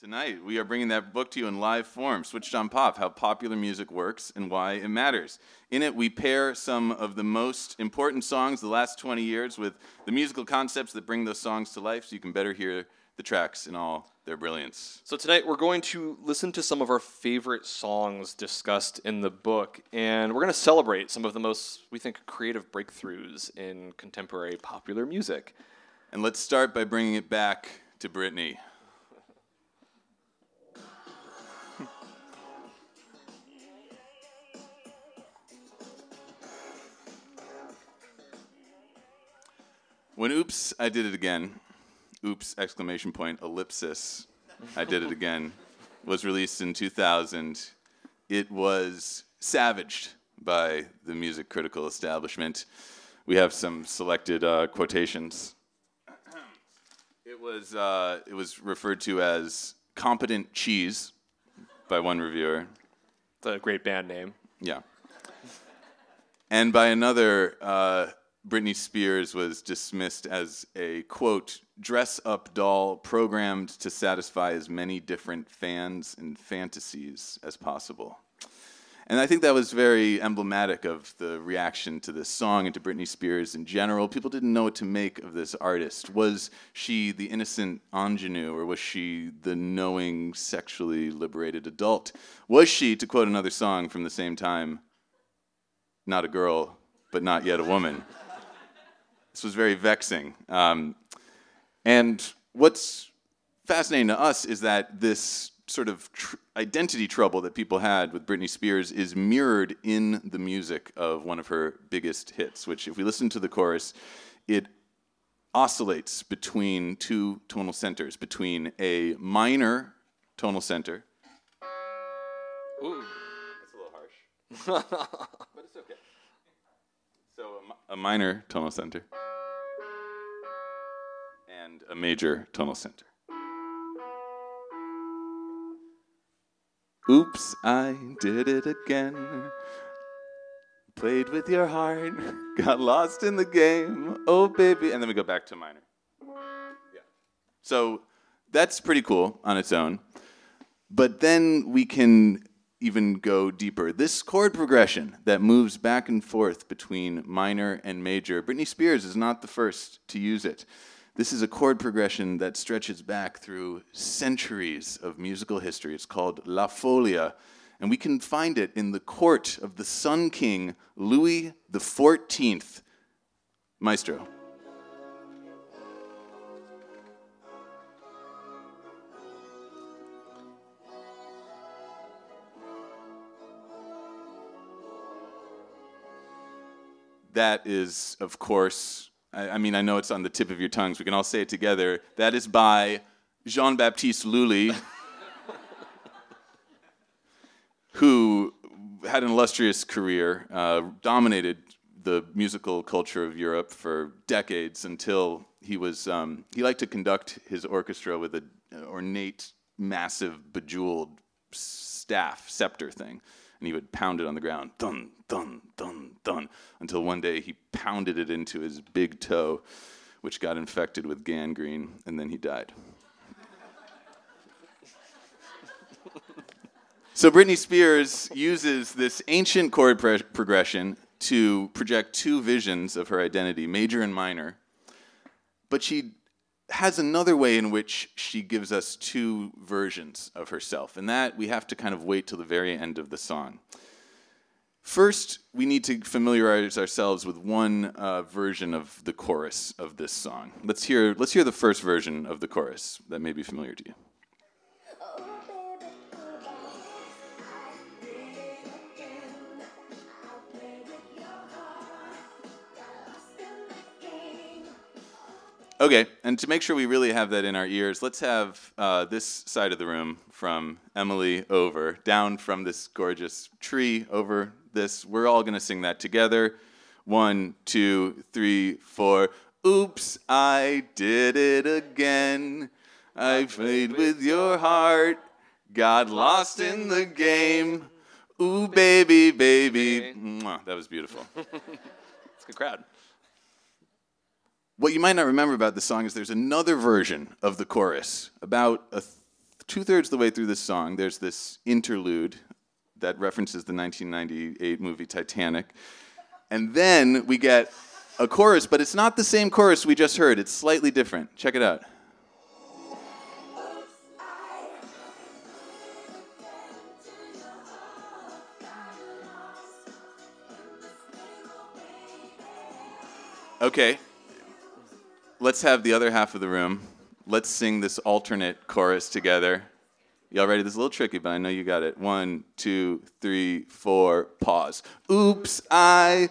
Tonight, we are bringing that book to you in live form, Switched on Pop How Popular Music Works and Why It Matters. In it, we pair some of the most important songs the last 20 years with the musical concepts that bring those songs to life so you can better hear the tracks in all their brilliance. So tonight we're going to listen to some of our favorite songs discussed in the book, and we're going to celebrate some of the most, we think, creative breakthroughs in contemporary popular music. And let's start by bringing it back to Britney. When Oops, I Did It Again, Oops, exclamation point, ellipsis, I Did It Again, was released in 2000, it was savaged by the music critical establishment. We have some selected uh, quotations. It was, uh, it was referred to as competent cheese by one reviewer. It's a great band name. Yeah. And by another, uh, Britney Spears was dismissed as a quote dress up doll programmed to satisfy as many different fans and fantasies as possible. And I think that was very emblematic of the reaction to this song and to Britney Spears in general. People didn't know what to make of this artist. Was she the innocent ingenue, or was she the knowing, sexually liberated adult? Was she, to quote another song from the same time, not a girl, but not yet a woman? This was very vexing. Um, and what's fascinating to us is that this sort of tr- identity trouble that people had with Britney Spears is mirrored in the music of one of her biggest hits, which, if we listen to the chorus, it oscillates between two tonal centers, between a minor tonal center. Ooh. That's a little harsh. but it's okay. So, a, mi- a minor tonal center a major tonal center. Oops, I did it again. Played with your heart, got lost in the game. Oh, baby. And then we go back to minor. Yeah. So that's pretty cool on its own. But then we can even go deeper. This chord progression that moves back and forth between minor and major, Britney Spears is not the first to use it. This is a chord progression that stretches back through centuries of musical history. It's called La Folia, and we can find it in the court of the Sun King Louis XIV. Maestro. That is, of course, I, I mean, I know it's on the tip of your tongues. We can all say it together. That is by Jean Baptiste Lully, who had an illustrious career, uh, dominated the musical culture of Europe for decades until he was, um, he liked to conduct his orchestra with an ornate, massive, bejeweled staff, scepter thing. And he would pound it on the ground, dun, dun, dun, dun, until one day he pounded it into his big toe, which got infected with gangrene, and then he died. So Britney Spears uses this ancient chord pre- progression to project two visions of her identity, major and minor. But she has another way in which she gives us two versions of herself, and that we have to kind of wait till the very end of the song. First, we need to familiarize ourselves with one uh, version of the chorus of this song. Let's hear, let's hear the first version of the chorus that may be familiar to you. Okay, and to make sure we really have that in our ears, let's have uh, this side of the room from Emily over, down from this gorgeous tree over this. We're all going to sing that together. One, two, three, four. Oops, I did it again. I played with your heart, got lost in the game. Ooh, baby, baby. Mwah, that was beautiful. It's a good crowd. What you might not remember about this song is there's another version of the chorus. About th- two thirds of the way through this song, there's this interlude that references the 1998 movie Titanic. And then we get a chorus, but it's not the same chorus we just heard. It's slightly different. Check it out. Okay, let's have the other half of the room. Let's sing this alternate chorus together. Y'all ready? This is a little tricky, but I know you got it. One, two, three, four, pause. Oops, I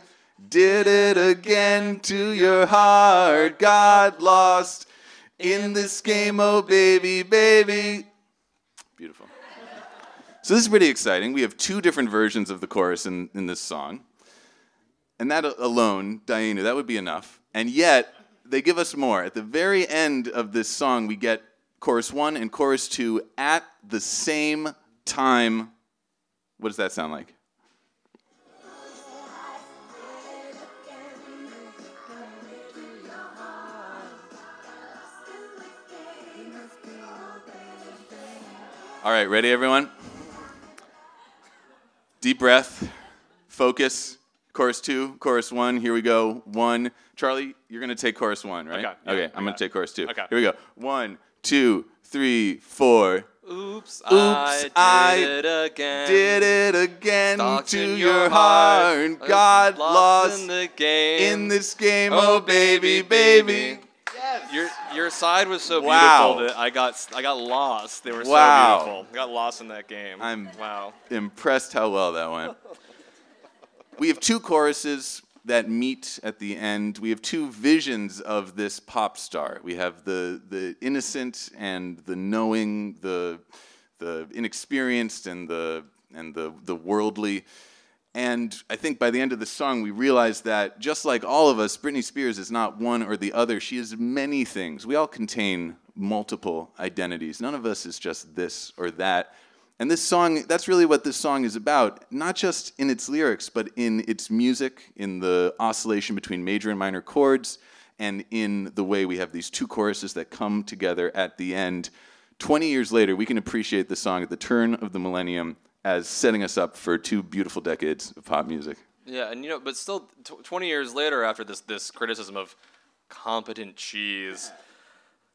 did it again to your heart. Got lost in this game, oh baby, baby. Beautiful. So this is pretty exciting. We have two different versions of the chorus in, in this song. And that alone, Diana, that would be enough. And yet, they give us more. At the very end of this song, we get chorus one and chorus two at the same time. What does that sound like? All right, ready, everyone? Deep breath, focus. Chorus two, chorus one. Here we go. One. Charlie, you're going to take chorus one, right? Okay, yeah, okay I I'm going to it. take chorus two. Okay. Here we go. One, two, three, four. Oops, I I did did it again. Did it again Stalked to your heart. I Got lost in the game. in this game. Oh, oh baby, baby. Your your side was so Wow. beautiful that I got I got lost. They were Wow. so beautiful. I got lost in that game. I'm- wow. impressed how well that went. we have two choruses that meet at the end. We have two visions of this pop star. We have the the innocent and the knowing, the the inexperienced and the and the the worldly. And I think by the end of the song, we realize that just like all of us, Britney Spears is not one or the other. She is many things. We all contain multiple identities. None of us is just this or that. And this song, that's really what this song is about, not just in its lyrics, but in its music, in the oscillation between major and minor chords, and in the way we have these two choruses that come together at the end. 20 years later, we can appreciate the song at the turn of the millennium as setting us up for two beautiful decades of pop music. Yeah, and you know, but still, t- twenty years later, after this this criticism of competent cheese,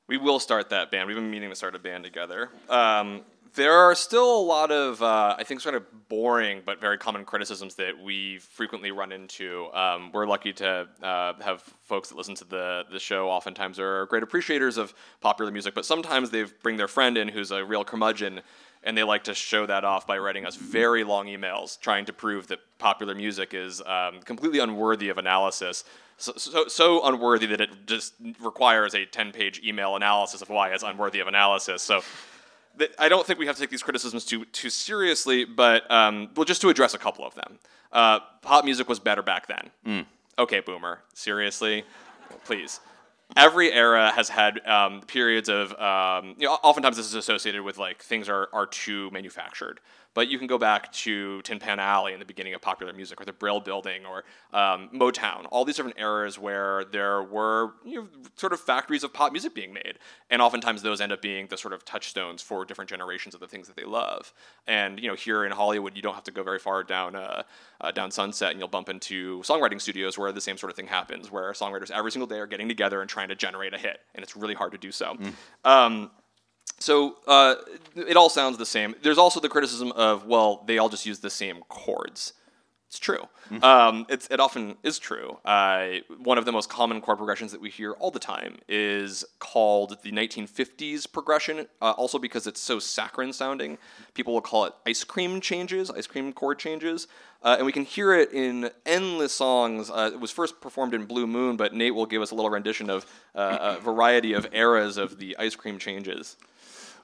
we will start that band. We've been meaning to start a band together. Um, there are still a lot of, uh, I think, sort of boring but very common criticisms that we frequently run into. Um, we're lucky to uh, have folks that listen to the the show. Oftentimes, are great appreciators of popular music, but sometimes they bring their friend in who's a real curmudgeon and they like to show that off by writing us very long emails trying to prove that popular music is um, completely unworthy of analysis. So, so, so unworthy that it just requires a 10 page email analysis of why it's unworthy of analysis. So I don't think we have to take these criticisms too, too seriously, but um, well, just to address a couple of them. Uh, pop music was better back then. Okay, boomer. Seriously? Please every era has had um, periods of um, you know oftentimes this is associated with like things are, are too manufactured but you can go back to tin pan alley in the beginning of popular music or the brill building or um, motown all these different eras where there were you know, sort of factories of pop music being made. And oftentimes those end up being the sort of touchstones for different generations of the things that they love. And you know here in hollywood you don't have to go very far down uh, uh, down sunset and you'll bump into songwriting studios where the same sort of thing happens where songwriters every single day are getting together and trying to generate a hit. And it's really hard to do so. Um, so uh, it all sounds the same. There's also the criticism of well they all just use the same chords It's true. Um, it's, it often is true. Uh, one of the most common chord progressions that we hear all the time is called the 1950s progression, uh, also because it's so saccharine sounding. People will call it ice cream changes, ice cream chord changes. Uh, and we can hear it in endless songs. Uh, it was first performed in Blue Moon, but Nate will give us a little rendition of uh, a variety of eras of the ice cream changes.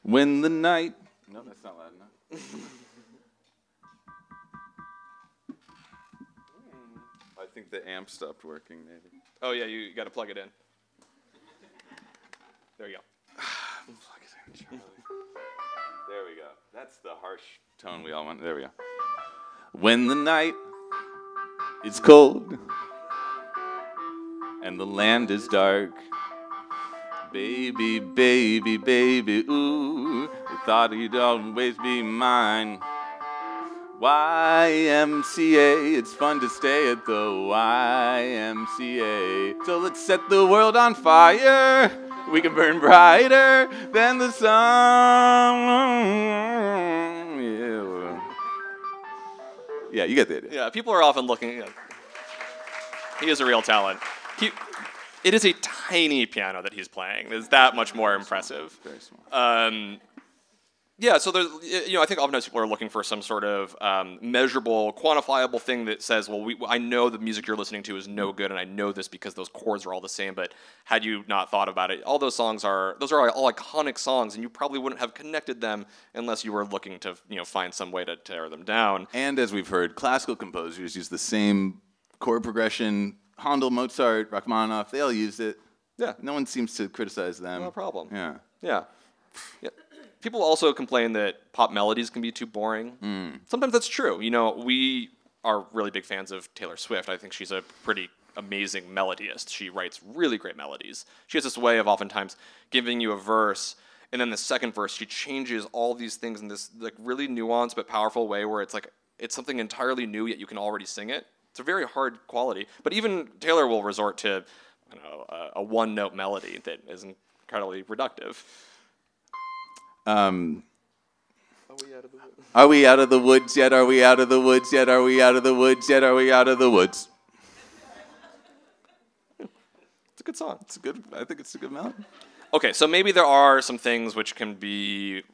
When the night. No, that's not loud enough. think the amp stopped working, maybe. Oh, yeah, you got to plug it in. There you go. Plug it in, Charlie. there we go. That's the harsh tone we all want. There we go. When the night is cold and the land is dark, baby, baby, baby, ooh, I thought you'd always be mine. YMCA, it's fun to stay at the YMCA. So let's set the world on fire. We can burn brighter than the sun. Yeah, yeah you get the idea. Yeah, people are often looking. You know, he is a real talent. He, it is a tiny piano that he's playing. It's that much more impressive. Very small. Um, yeah, so there's, you know, I think oftentimes people are looking for some sort of um, measurable, quantifiable thing that says, well, we, I know the music you're listening to is no good, and I know this because those chords are all the same. But had you not thought about it, all those songs are those are all iconic songs, and you probably wouldn't have connected them unless you were looking to, you know, find some way to tear them down. And as we've heard, classical composers use the same chord progression. Handel, Mozart, Rachmaninoff, they all used it. Yeah. No one seems to criticize them. No problem. Yeah. Yeah. yeah. People also complain that pop melodies can be too boring. Hmm. Sometimes that's true. You know, we are really big fans of Taylor Swift. I think she's a pretty amazing melodist. She writes really great melodies. She has this way of oftentimes giving you a verse and then the second verse she changes all these things in this like really nuanced but powerful way where it's like it's something entirely new yet you can already sing it. It's a very hard quality. But even Taylor will resort to you know, a, a one note melody that is incredibly reductive. Um, are we out of the woods yet? Are we out of the woods yet? Are we out of the woods yet? Are we out of the woods? It's a good song. It's a good. I think it's a good melody. Okay, so maybe there are some things which can be,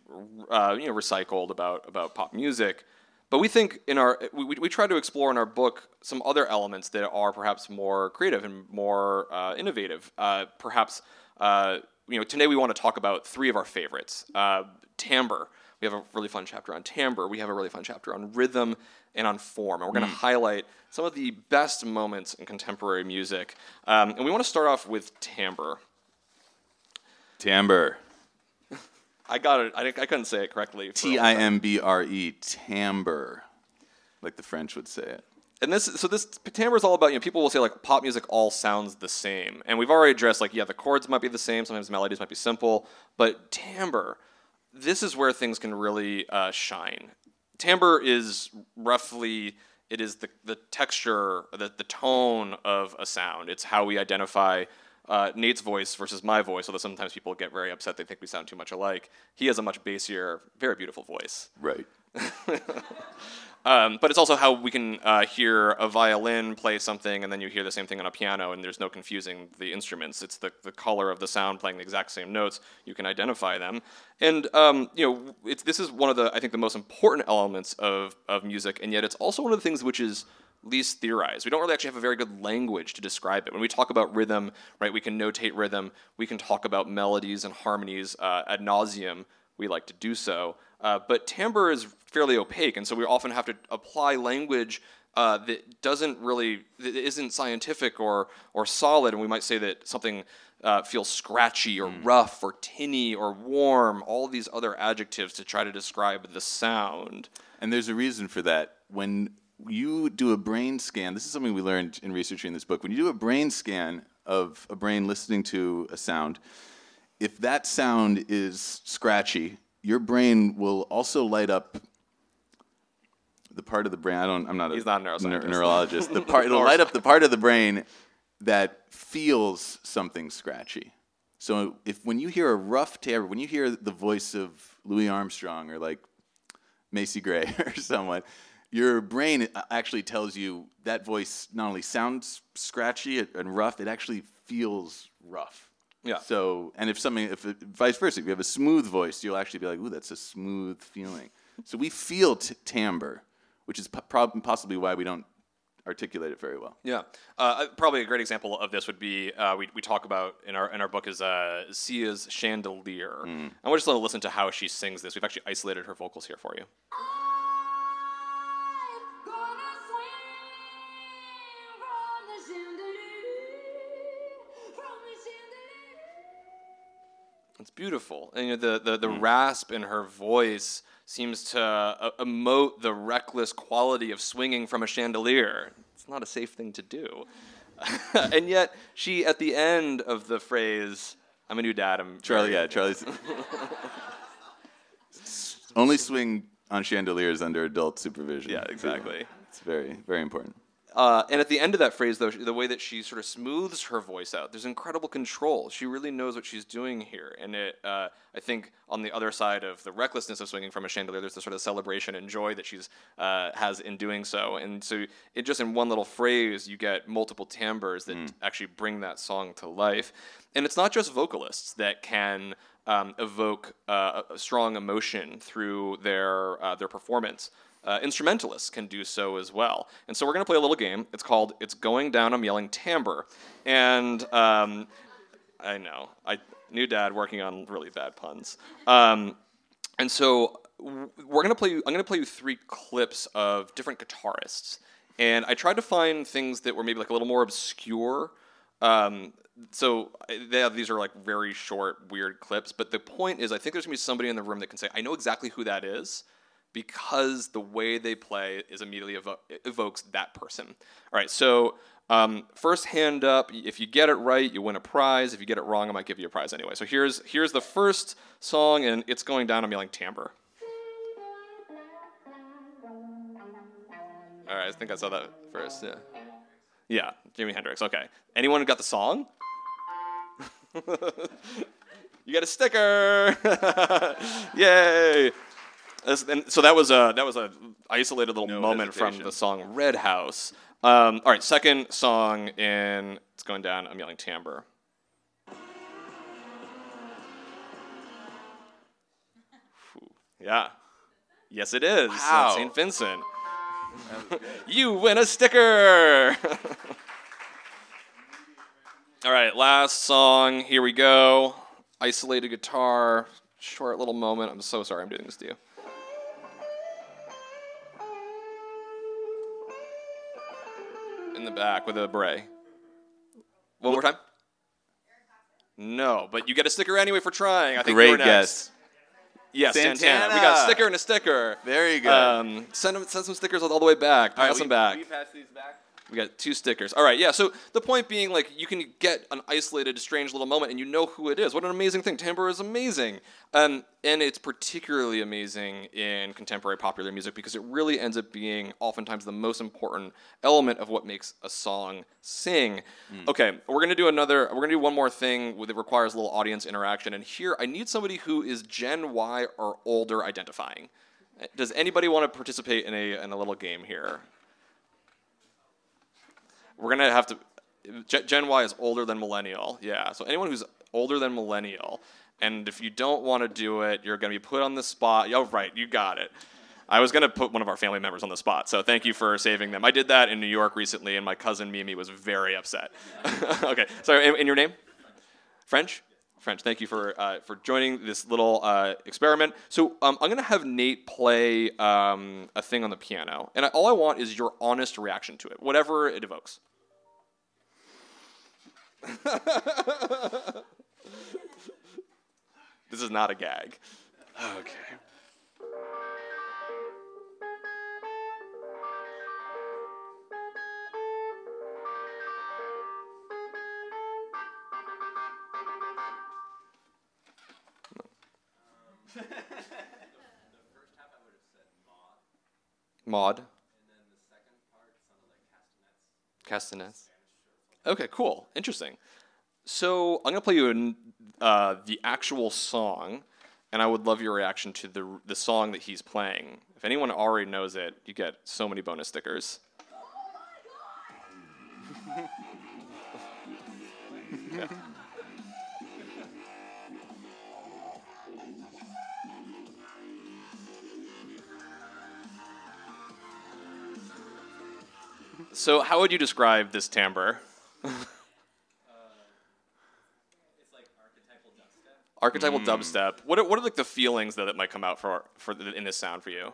uh, you know, recycled about about pop music, but we think in our we, we try to explore in our book some other elements that are perhaps more creative and more uh, innovative. Uh, perhaps uh, you know today we want to talk about three of our favorites: uh, timbre. We have a really fun chapter on timbre. We have a really fun chapter on rhythm and on form, and we're going to highlight some of the best moments in contemporary music. Um, and we want to start off with timbre. Timbre. I got it. I, I couldn't say it correctly. T I. M B R E. Timbre. Like the French would say it. And this, so this timbre is all about you know people will say like pop music all sounds the same, and we've already addressed like yeah the chords might be the same, sometimes melodies might be simple, but timbre, this is where things can really uh, shine. Timbre is roughly it is the the texture, the the tone of a sound. It's how we identify. Uh, Nate's voice versus my voice, although sometimes people get very upset. They think we sound too much alike. He has a much bassier, very beautiful voice. Right. Um, but it's also how we can uh, hear a violin play something, and then you hear the same thing on a piano, and there's no confusing the instruments. It's the, the color of the sound playing the exact same notes. You can identify them, and um, you know this is one of the I think the most important elements of of music, and yet it's also one of the things which is least theorized. We don't really actually have a very good language to describe it. When we talk about rhythm, right, we can notate rhythm. We can talk about melodies and harmonies uh, ad nauseum. We like to do so. Uh, but timbre is fairly opaque, and so we often have to apply language uh, that doesn't really, that isn't scientific or, or solid, and we might say that something uh, feels scratchy or rough or tinny or warm, all these other adjectives to try to describe the sound. And there's a reason for that. When you do a brain scan, this is something we learned in researching this book. When you do a brain scan of a brain listening to a sound, if that sound is scratchy, your brain will also light up the part of the brain. I don't. I'm not. He's a not a neuroscientist. neurologist. The part. It'll light up the part of the brain that feels something scratchy. So if when you hear a rough timbre, when you hear the voice of Louis Armstrong or like Macy Gray or someone, your brain uh, actually tells you that voice not only sounds scratchy and rough, it actually feels rough. Yeah. So, and if something, if it, vice versa, if you have a smooth voice, you'll actually be like, "Ooh, that's a smooth feeling." so we feel t- timbre, which is po- prob- possibly why we don't articulate it very well. Yeah, uh, probably a great example of this would be uh, we, we talk about in our in our book is uh, Sia's chandelier, and we're just going to listen to how she sings this. We've actually isolated her vocals here for you. It's beautiful, and you know, the the, the rasp in her voice seems to uh, emote the reckless quality of swinging from a chandelier. It's not a safe thing to do, and yet she at the end of the phrase, "I'm a new dad." I'm Charlie, yeah, Charlie's only swing on chandeliers under adult supervision. Yeah, exactly. It's very, very important. Uh, and at the end of that phrase, though, the way that she sort of smooths her voice out, there's incredible control. She really knows what she's doing here. And it, uh, I think on the other side of the recklessness of swinging from a chandelier, there's the sort of celebration and joy that she's uh, has in doing so. And so, it just in one little phrase, you get multiple timbres that actually bring that song to life. And it's not just vocalists that can um, evoke uh, a strong emotion through their uh, their performance uh, instrumentalists can do so as well. And so we're going to play a little game. It's called "It's Going Down." I'm yelling timbre, and um, I know I new dad working on really bad puns. Um, and so we're going to play. you- I'm going to play you three clips of different guitarists, and I tried to find things that were maybe like a little more obscure. Um, so have these are like very short, weird clips. But the point is, I think there's gonna be somebody in the room that can say, "I know exactly who that is," because the way they play is immediately evo- evokes that person. All right, so um, first hand up. If you get it right, you win a prize. If you get it wrong, I might give you a prize anyway. So here's here's the first song, and it's going down. I'm yelling timbre. All right, I think I saw that first. Yeah, yeah, Jimi Hendrix. Okay, anyone who got the song? you got a sticker! Yay! And so that was a that was a isolated little No moment from the song Red House. Um, all right, second song in it's going down. I'm yelling timbre. Yeah. Yes, it is. Wow. St. Vincent. you win a sticker. All right, last song. Here we go. Isolated guitar. Short little moment. I'm so sorry I'm doing this to you. In the back with a beret. One more time. No, but you get a sticker anyway for trying. I think Great guess. Yes, Santana. Santana. We got a sticker and a sticker. Very good. Um, send, 'em- send some stickers all the way back. Pass them back. pass these back? We got two stickers. All right, yeah. So the point being, like, you can get an isolated, strange little moment, and you know who it is. What an amazing thing! Timbre is amazing, um, and it's particularly amazing in contemporary popular music because it really ends up being oftentimes the most important element of what makes a song sing. Okay, we're gonna do another. We're gonna do one more thing that requires a little audience interaction, and here I need somebody who is Gen Y or older identifying. Does anybody want to participate in a in a little game here? We're gonna have to. Gen Y is older than millennial. Yeah. So anyone who's older than millennial, and if you don't want to do it, you're gonna be put on the spot. Oh, right, you got it. I was gonna put one of our family members on the spot, so thank you for saving them. I did that in New York recently, and my cousin Mimi was very upset. okay. Sorry. And your name? French. French. Thank you for uh, for joining this little uh, experiment. So um, I'm gonna have Nate play um, a thing on the piano, and I, all I want is your honest reaction to it, whatever it evokes. this is not a gag. Okay. Maud. Castanets. Okay, cool. Interesting. So I'm gonna play you an, uh, the actual song, and I would love your reaction to the the song that he's playing. If anyone already knows it, you get so many bonus stickers. Yeah. So, how would you describe this timbre? Uh, like archetypal dubstep. What are, what are like the feelings that, that might come out for for the, in this sound for you?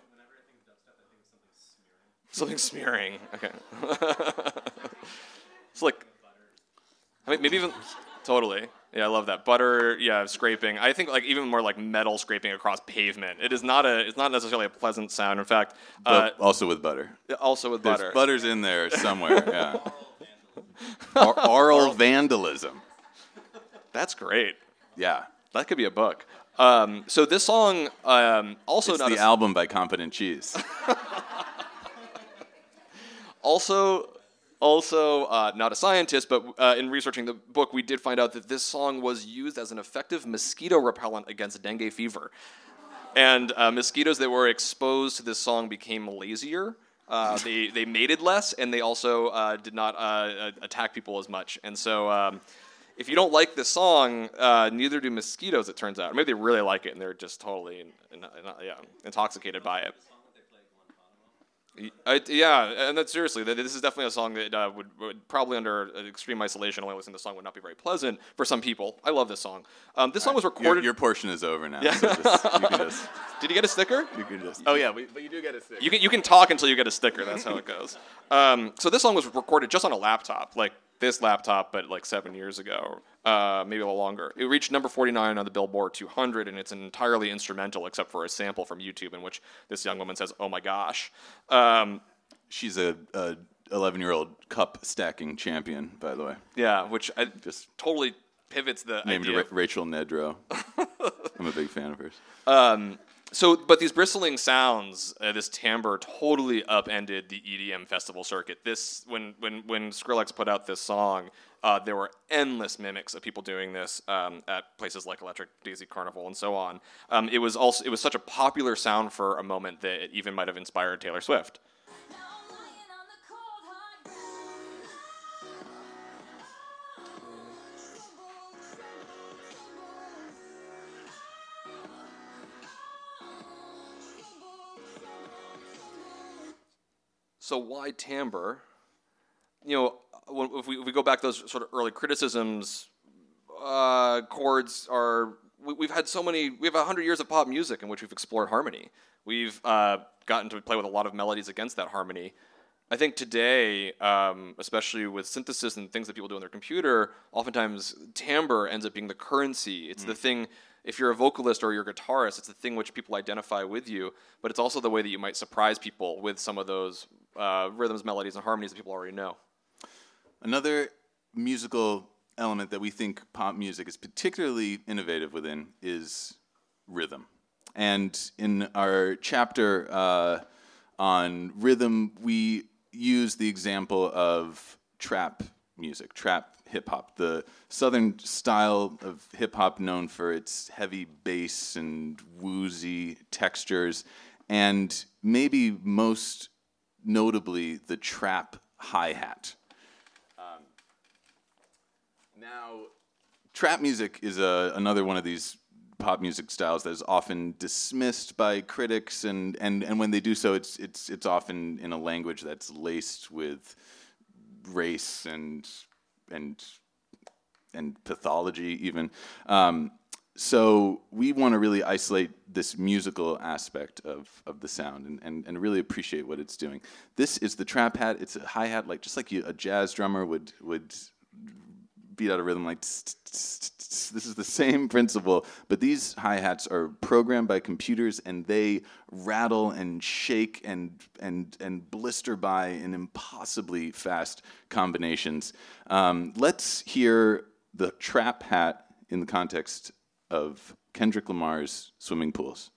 Something smearing. Okay. it's like, I mean, maybe even totally. Yeah, I love that butter. Yeah, scraping. I think like even more like metal scraping across pavement. It is not a. It's not necessarily a pleasant sound. In fact, uh, But also with butter. also with There's butter. butter's in there somewhere. Yeah. Or- oral vandalism. That's great. Yeah. That could be a book. Um, so this song um, also It's not the a, album by Competent Cheese. also also uh, not a scientist, but uh, in researching the book, we did find out that this song was used as an effective mosquito repellent against dengue fever. And uh, mosquitoes that were exposed to this song became lazier. Uh, they they mated less, and they also uh, did not uh, attack people as much. And so, um, if you don't like this song, uh, neither do mosquitoes. It turns out, or maybe they really like it, and they're just totally in, in, in- yeah, intoxicated by it. Y- I, yeah, and that's seriously, this is definitely a song that uh, would, would probably under extreme isolation, only listening to the song would not be very pleasant for some people. I love this song. Um, this song was recorded. your portion is over now. Yeah. So just, you just. Did you get a sticker? You can just. Oh yeah, we, but you do get a stick. You can, you can talk until you get a sticker. That's how it goes. Um, so this song was recorded just on a laptop, like this laptop, but like seven years ago, uh, maybe a little longer. It reached number 49 on the Billboard 200, and it's entirely instrumental except for a sample from YouTube in which this young woman says, "Oh my gosh." Um, She's a, a 11 year old cup stacking champion, by the way. yeah, which I Just totally pivots the named idea. Ra- Rachel Nedro. I'm a big fan of hers. So, but these bristling sounds, uh, this timbre, totally upended the EDM festival circuit. This, when when when Skrillex put out this song, uh, there were endless mimics of people doing this um, at places like Electric Daisy Carnival and so on. Um, it was also it was such a popular sound for a moment that it even might have inspired Taylor Swift. So why timbre? You know, when, if, we, if we go back to those sort of early criticisms, uh, chords are. We, we've had so many. We have hundred years of pop music in which we've explored harmony. We've uh, gotten to play with a lot of melodies against that harmony. I think today, um, especially with synthesis and things that people do on their computer, oftentimes timbre ends up being the currency. It's the thing. If you're a vocalist or you're a guitarist, it's the thing which people identify with you. But it's also the way that you might surprise people with some of those uh, rhythms, melodies, and harmonies that people already know. Another musical element that we think pop music is particularly innovative within is rhythm. And in our chapter uh, on rhythm, we use the example of trap music, trap hip hop, the southern style of hip hop known for its heavy bass and woozy textures, and maybe most notably the trap hi hat. Now, trap music is a, another one of these pop music styles that is often dismissed by critics, and, and, and when they do so, it's, it's, it's often in a language that's laced with race and, and, and pathology, even. Um, so we want to really isolate this musical aspect of, of the sound and, and, and really appreciate what it's doing. This is the trap hat. It's a hi hat, like just like you, a jazz drummer would would beat out a rhythm like this is the same principle but these hi-hats are programmed by computers and they rattle and shake and and and blister by in impossibly fast combinations um, let's hear the trap hat in the context of kendrick lamar's swimming pools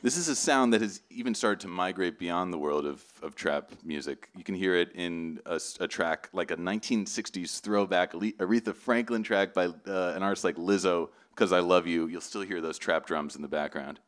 This is a sound that has even started to migrate beyond the world of, of trap music. You can hear it in a track like a 1960s throwback Aretha Franklin track by uh, an artist like Lizzo, Because I Love You. You'll still hear those trap drums in the background.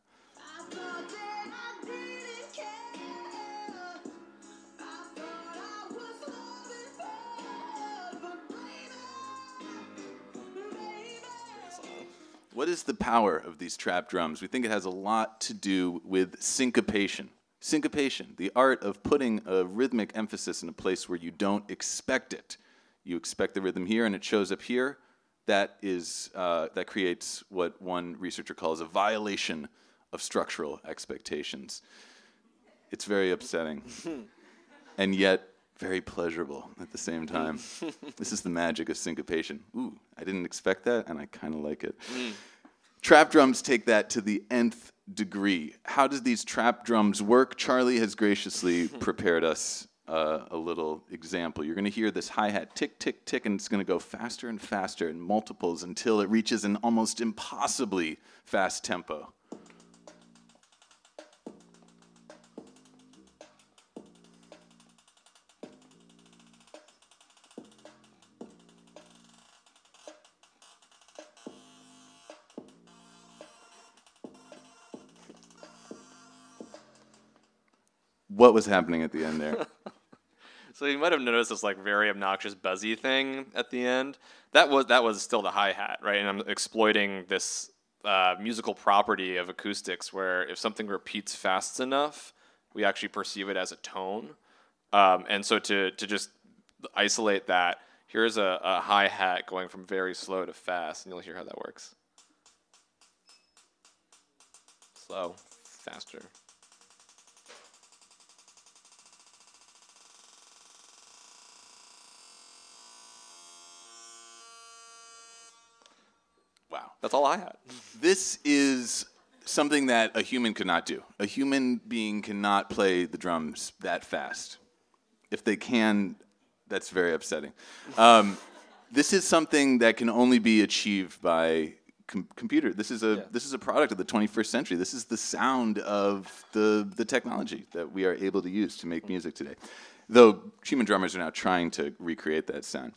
What is the power of these trap drums? We think it has a lot to do with syncopation. Syncopation, the art of putting a rhythmic emphasis in a place where you don't expect it. You expect the rhythm here, and it shows up here. That is uh, that creates what one researcher calls a violation of structural expectations. It's very upsetting, and yet very pleasurable at the same time. this is the magic of syncopation. Ooh, I didn't expect that, and I kind of like it. Trap drums take that to the nth degree. How does these trap drums work? Charlie has graciously prepared us uh, a little example. You're going to hear this hi hat tick, tick, tick, and it's going to go faster and faster in multiples until it reaches an almost impossibly fast tempo. What was happening at the end there? So you might have noticed this like very obnoxious buzzy thing at the end. That was that was still the hi hat, right? And I'm exploiting this uh, musical property of acoustics, where if something repeats fast enough, we actually perceive it as a tone. Um, and so to to just isolate that, here's a, a hi hat going from very slow to fast, and you'll hear how that works. Slow, faster. Wow. That's all I had. This is something that a human could not do. A human being cannot play the drums that fast. If they can, that's very upsetting. Um, this is something that can only be achieved by com- computer. This is a Yeah. this is a product of the 21st century. This is the sound of the the technology that we are able to use to make music today. Though human drummers are now trying to recreate that sound.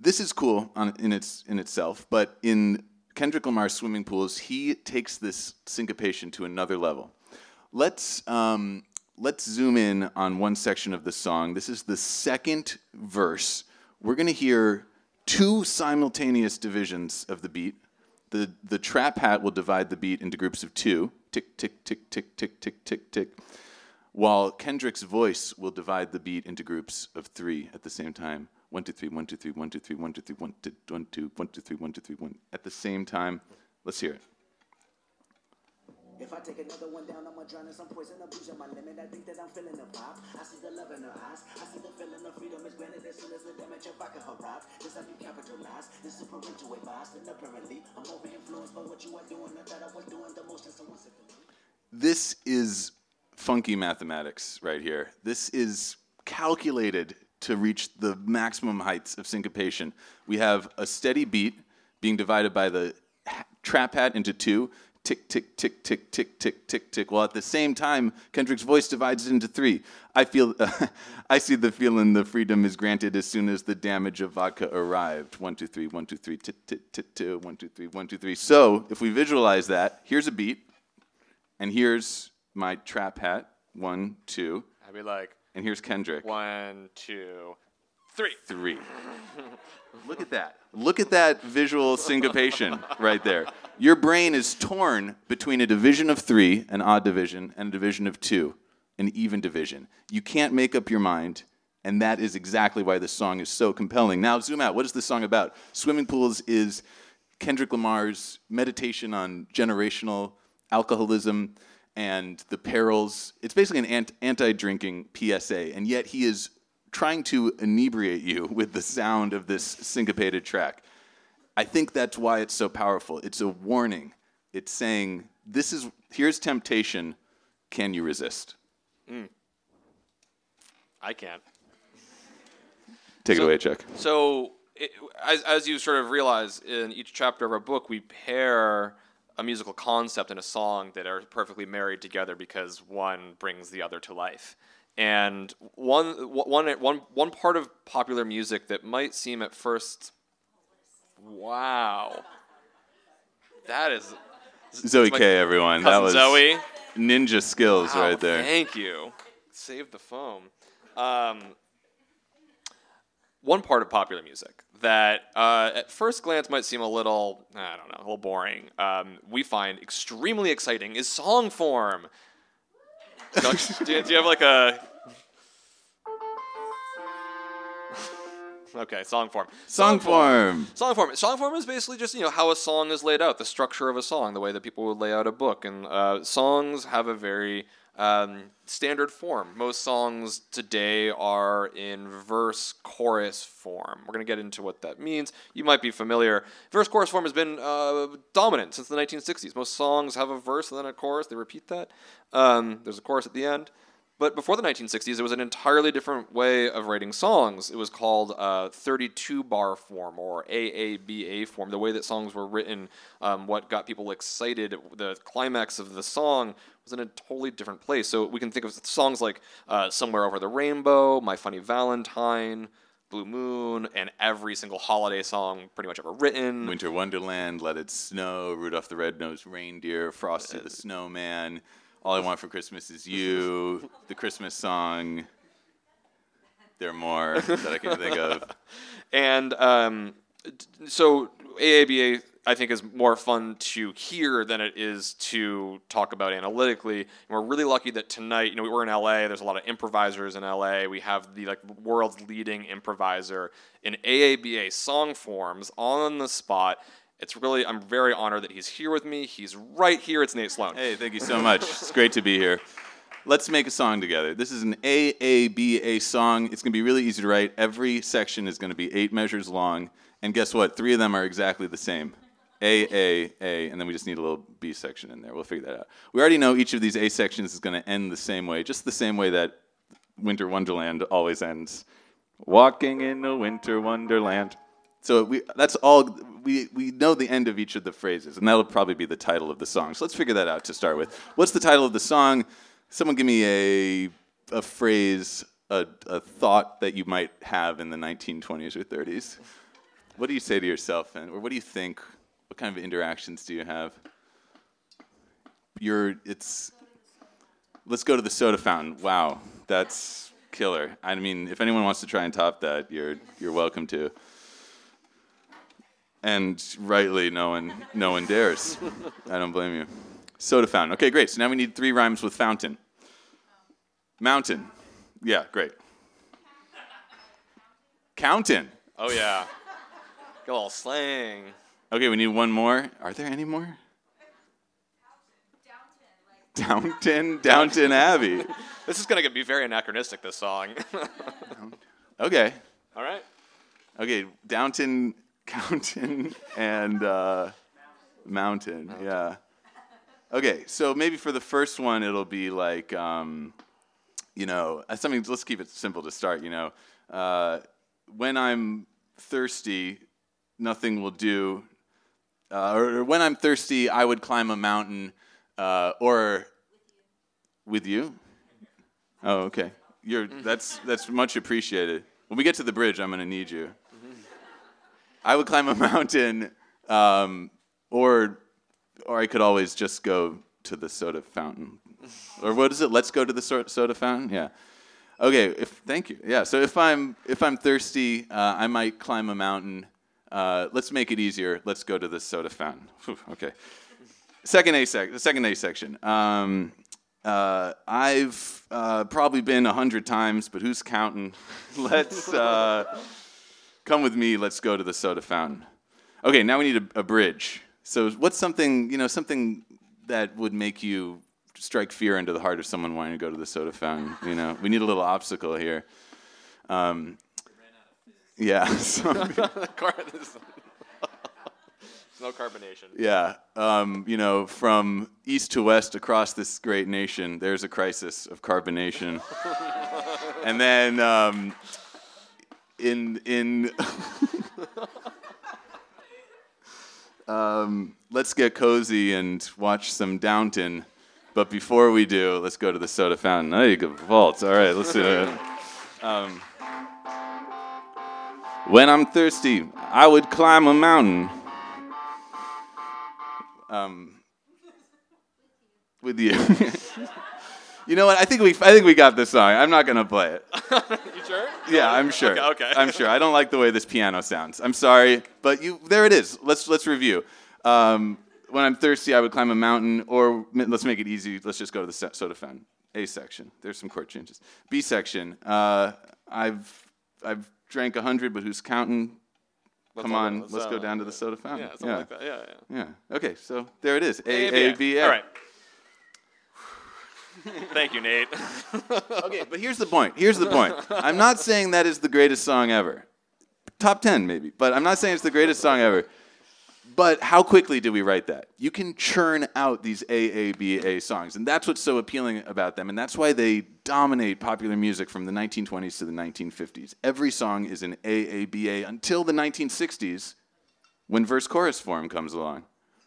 This is cool on, in its in itself, but in Kendrick Lamar's Swimming Pools, he takes this syncopation to another level. Let's um, let's zoom in on one section of the song. This is the second verse. We're going to hear two simultaneous divisions of the beat. The the trap hat will divide the beat into groups of two. Tick tick tick tick tick tick tick tick. While Kendrick's voice will divide the beat into groups of three at the same time. One, two, three, one, two, three, one, two, three, one, two, three, one, two, one, two, one, two, three, one, two, three, one. At the same time. Let's hear it. If I take another one down, I'ma drown in some poison, abusing my limit. I think that I'm feeling the vibe. I see the love in her eyes. I see the feeling of freedom is granted as soon as the damage of vodka arrive. This how you capitalize. This is parental advice. And apparently, I'm over influenced by what you are doing. I thought I was doing the most, and someone said to me. This is funky mathematics right here. This is calculated to reach the maximum heights of syncopation. We have a steady beat being divided by the trap hat into two. Tick, tick, tick, tick, tick, tick, tick, tick. While at the same time, Kendrick's voice divides it into three. I feel, I see the feeling the freedom is granted as soon as the damage of vodka arrived. One, two, three, one, two, three, tit, tit, tit, two, one, two, three, one, two, three. So if we visualize that, here's a beat. And here's my trap hat. One, two. I'd be like And here's Kendrick. one, two, three. Three. Look at that. Look at that visual syncopation right there. Your brain is torn between a division of three, an odd division, and a division of two, an even division. You can't make up your mind, and that is exactly why this song is so compelling. Now, zoom out. What is this song about? Swimming Pools is Kendrick Lamar's meditation on generational alcoholism and the perils. It's basically an anti drinking PSA, and yet he is trying to inebriate you with the sound of this syncopated track. I think that's why it's so powerful. It's a warning. It's saying, this is here's temptation. Can you resist? Mm. I can't. Take So- it away, Chuck. So, it, as, as you sort of realize in each chapter of our book, we pair a musical concept and a song that are perfectly married together because one brings the other to life. And one, one, one, one part of popular music that might seem at first, wow, that is Zoe K, everyone. That was Zoe. ninja skills Wow, right there. Thank you. Save the foam. Um, one part of popular music that uh, at first glance might seem a little, I don't know, a little boring, um, we find extremely exciting is song form. Don't- you, do you have like a. Okay, song form. Song form. Song form. Song form is basically just you know how a song is laid out, the structure of a song, the way that people would lay out a book, and uh, songs have a very um, standard form. Most songs today are in verse chorus form. We're going to get into what that means. You might be familiar. Verse chorus form has been uh, dominant since the 1960s. Most songs have a verse and then a chorus. They repeat that. Um, there's a chorus at the end. But before the 1960s, it was an entirely different way of writing songs. It was called uh, 32 bar form or AABA form. The way that songs were written, um, what got people excited, the climax of the song was in a totally different place. So we can think of songs like uh, Somewhere Over the Rainbow, My Funny Valentine, Blue Moon, and every single holiday song pretty much ever written. Winter Wonderland, Let It Snow, Rudolph the Red-Nosed Reindeer, Frosty the Snowman, All I Want for Christmas Is You, the Christmas song. There are more that I can think of. And um, so AABA, I think, is more fun to hear than it is to talk about analytically. And we're really lucky that tonight, you know, we're in LA. There's a lot of improvisers in LA. We have the like world's leading improviser in AABA song forms on the spot. It's really, I'm very honored that he's here with me. He's right here. It's Nate Sloan. Hey, thank you so much. It's great to be here. Let's make a song together. This is an AABA song. It's going to be really easy to write. Every section is going to be eight measures long. And guess what? Three of them are exactly the same. A, A, A, and then we just need a little B section in there. We'll figure that out. We already know each of these A sections is going to end the same way, just the same way that Winter Wonderland always ends. Walking in a winter wonderland. So we, that's all. We, we know the end of each of the phrases, and that'll probably be the title of the song. So let's figure that out to start with. What's the title of the song? Someone give me a, a phrase, a, a thought that you might have in the 1920s or 30s. What do you say to yourself, and or what do you think? What kind of interactions do you have? You're, it's, let's go to the soda fountain. Wow, that's killer. I mean, if anyone wants to try and top that, you're, you're welcome to. And rightly, no one, no one dares. I don't blame you. Soda fountain. Okay, great. So now we need three rhymes with fountain. Mountain. Yeah, great. Counting. Oh, yeah. Go all slang. Okay, we need one more. Are there any more? Downton, Downton Abbey. This is going to be very anachronistic, this song. Okay, All right. okay, Downton, Countin, and uh, Mountain. Yeah. Okay, so maybe for the first one, it'll be like, um, you know, uh, something. Let's keep it simple to start. You know, uh, when I'm thirsty, nothing will do. Uh, or, or when I'm thirsty, I would climb a mountain, uh, or with you. Oh, okay. You're that's that's much appreciated. When we get to the bridge, I'm gonna need you. I would climb a mountain, um, or or I could always just go to the soda fountain. Or what is it? Let's go to the so- soda fountain. Yeah. Okay. If thank you. Yeah. So if I'm if I'm thirsty, uh, I might climb a mountain. Uh, let's make it easier. Let's go to the soda fountain. Whew, okay. Second A sec. The second A section. Um, uh, I've uh, probably been a hundred times, but who's counting? let's uh, come with me. Let's go to the soda fountain. Okay, now we need a, a bridge. So, what's something you know something that would make you strike fear into the heart of someone wanting to go to the soda fountain? You know, we need a little obstacle here. Um, yeah. There's no carbonation. Yeah, um, you know, from east to west across this great nation, there's a crisis of carbonation, and then um, in in Um, let's get cozy and watch some Downton. But before we do, let's go to the soda fountain. Oh, you good vaults. All right, let's do it. Um, when I'm thirsty, I would climb a mountain. Um, with you. you know what? I think we I think we got this song. I'm not gonna play it. You sure? Yeah, I'm sure. Okay, okay. I'm sure. I don't like the way this piano sounds. I'm sorry, but you there it is. Let's let's review. Um, when I'm thirsty, I would climb a mountain, or let's make it easy. Let's just go to the so- soda fountain. A section. There's some chord changes. B section. Uh, I've I've drank a hundred, but who's counting? Come on, let's, let's go uh, down to the soda fountain. Yeah, something like that. Yeah, yeah. Yeah. Okay, so there it is. A A, A B A. All right. Thank you, Nate. Okay, but here's the point. Here's the point. I'm not saying that is the greatest song ever. Top 10 maybe, but I'm not saying it's the greatest song ever. But how quickly do we write that? You can churn out these AABA songs, and that's what's so appealing about them, and that's why they dominate popular music from the 1920s to the 1950s. Every song is an AABA until the 1960s when verse chorus form comes along.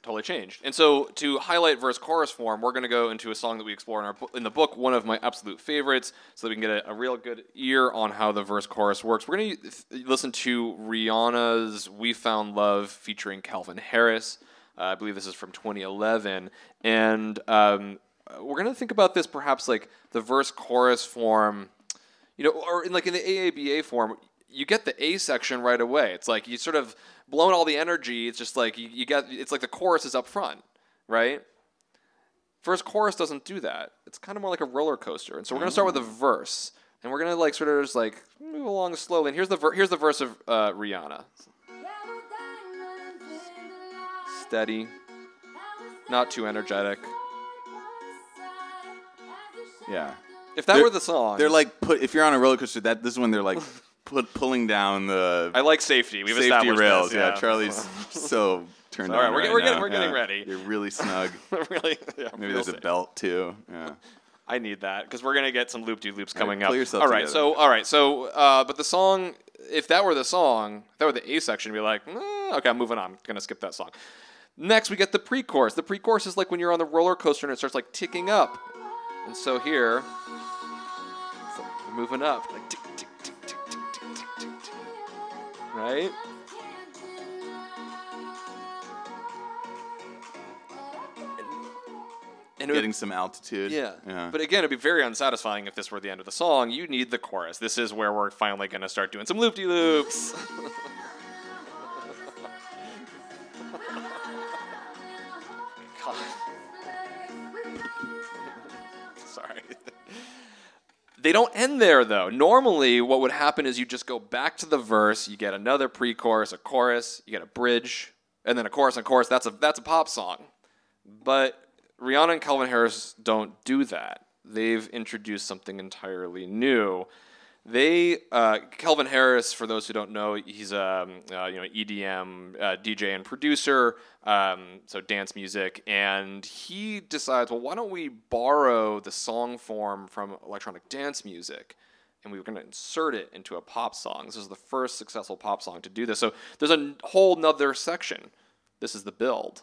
Totally changed. And so, to highlight verse chorus form, we're going to go into a song that we explore in our in the book, one of my absolute favorites, so that we can get a, a real good ear on how the verse chorus works. We're going to listen to Rihanna's "We Found Love" featuring Calvin Harris. Uh, I believe this is from 2011, and um, we're going to think about this perhaps like the verse chorus form you know, or in like in the AABA form, you get the A section right away. It's like you sort of blown all the energy. It's just like you, you get. It's like the chorus is up front, right? Verse chorus doesn't do that. It's kind of more like a roller coaster. And so we're gonna start with the verse, and we're gonna like sort of just like move along slowly. And here's the ver- here's the verse of uh, Rihanna. Steady, not too energetic. Yeah. If that They're- were the song, They're like put if you're on a roller coaster, that this is when they're like put pulling down the I like safety. We've safety established rails. this, yeah. Charlie's so turned All right, on. we're right we're getting- we're getting Yeah. ready. You're really snug. really, yeah, Maybe there's a belt too. Yeah. I need that because we're gonna get some loop de loops right, coming pull up. all right, together. so all right, so uh, but the song, if that were the song, if that were the A section, be like, "Mm, okay, I'm moving on. I'm gonna skip that song. Next, we get the pre-chorus. The pre-chorus is like when you're on the roller coaster and it starts like ticking up, and so here, like we're moving up, like right? And it would- Getting some altitude. yeah. Yeah. But again, it'd be very unsatisfying if this were the end of the song. You need the chorus. This is where we're finally going to start doing some loop de loops. They don't end there though. Normally, what would happen is you just go back to the verse, you get another pre-chorus, a chorus, you get a bridge, and then a chorus and chorus. That's a that's a pop song. But Rihanna and Calvin Harris don't do that. They've introduced something entirely new. They uh, Calvin Harris, for those who don't know, he's a um, uh, you know EDM uh, DJ and producer, um, so dance music, and he decides, well, why don't we borrow the song form from electronic dance music? and we were going to insert it into a pop song. This is the first successful pop song to do this. So there's a whole nother section. This is the build.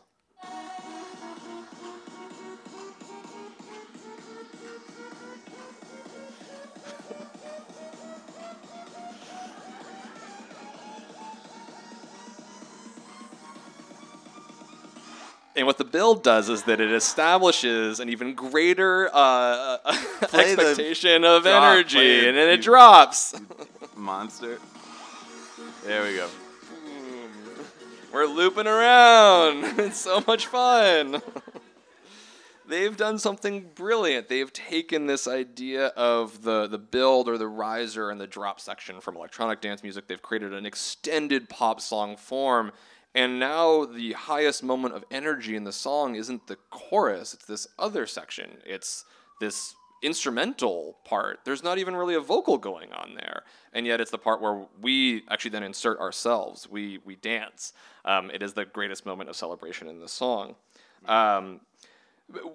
And what the build does is that it establishes an even greater uh, expectation of drop, energy, it, and then it drops. Monster. There we go. We're looping around. It's so much fun. They've done something brilliant. They've taken this idea of the, the build or the riser and the drop section from electronic dance music. They've created an extended pop song form. And now the highest moment of energy in the song isn't the chorus, it's this other section. It's this instrumental part. There's not even really a vocal going on there. And yet it's the part where we actually then insert ourselves. We, we dance. Um, it is the greatest moment of celebration in the song. Um,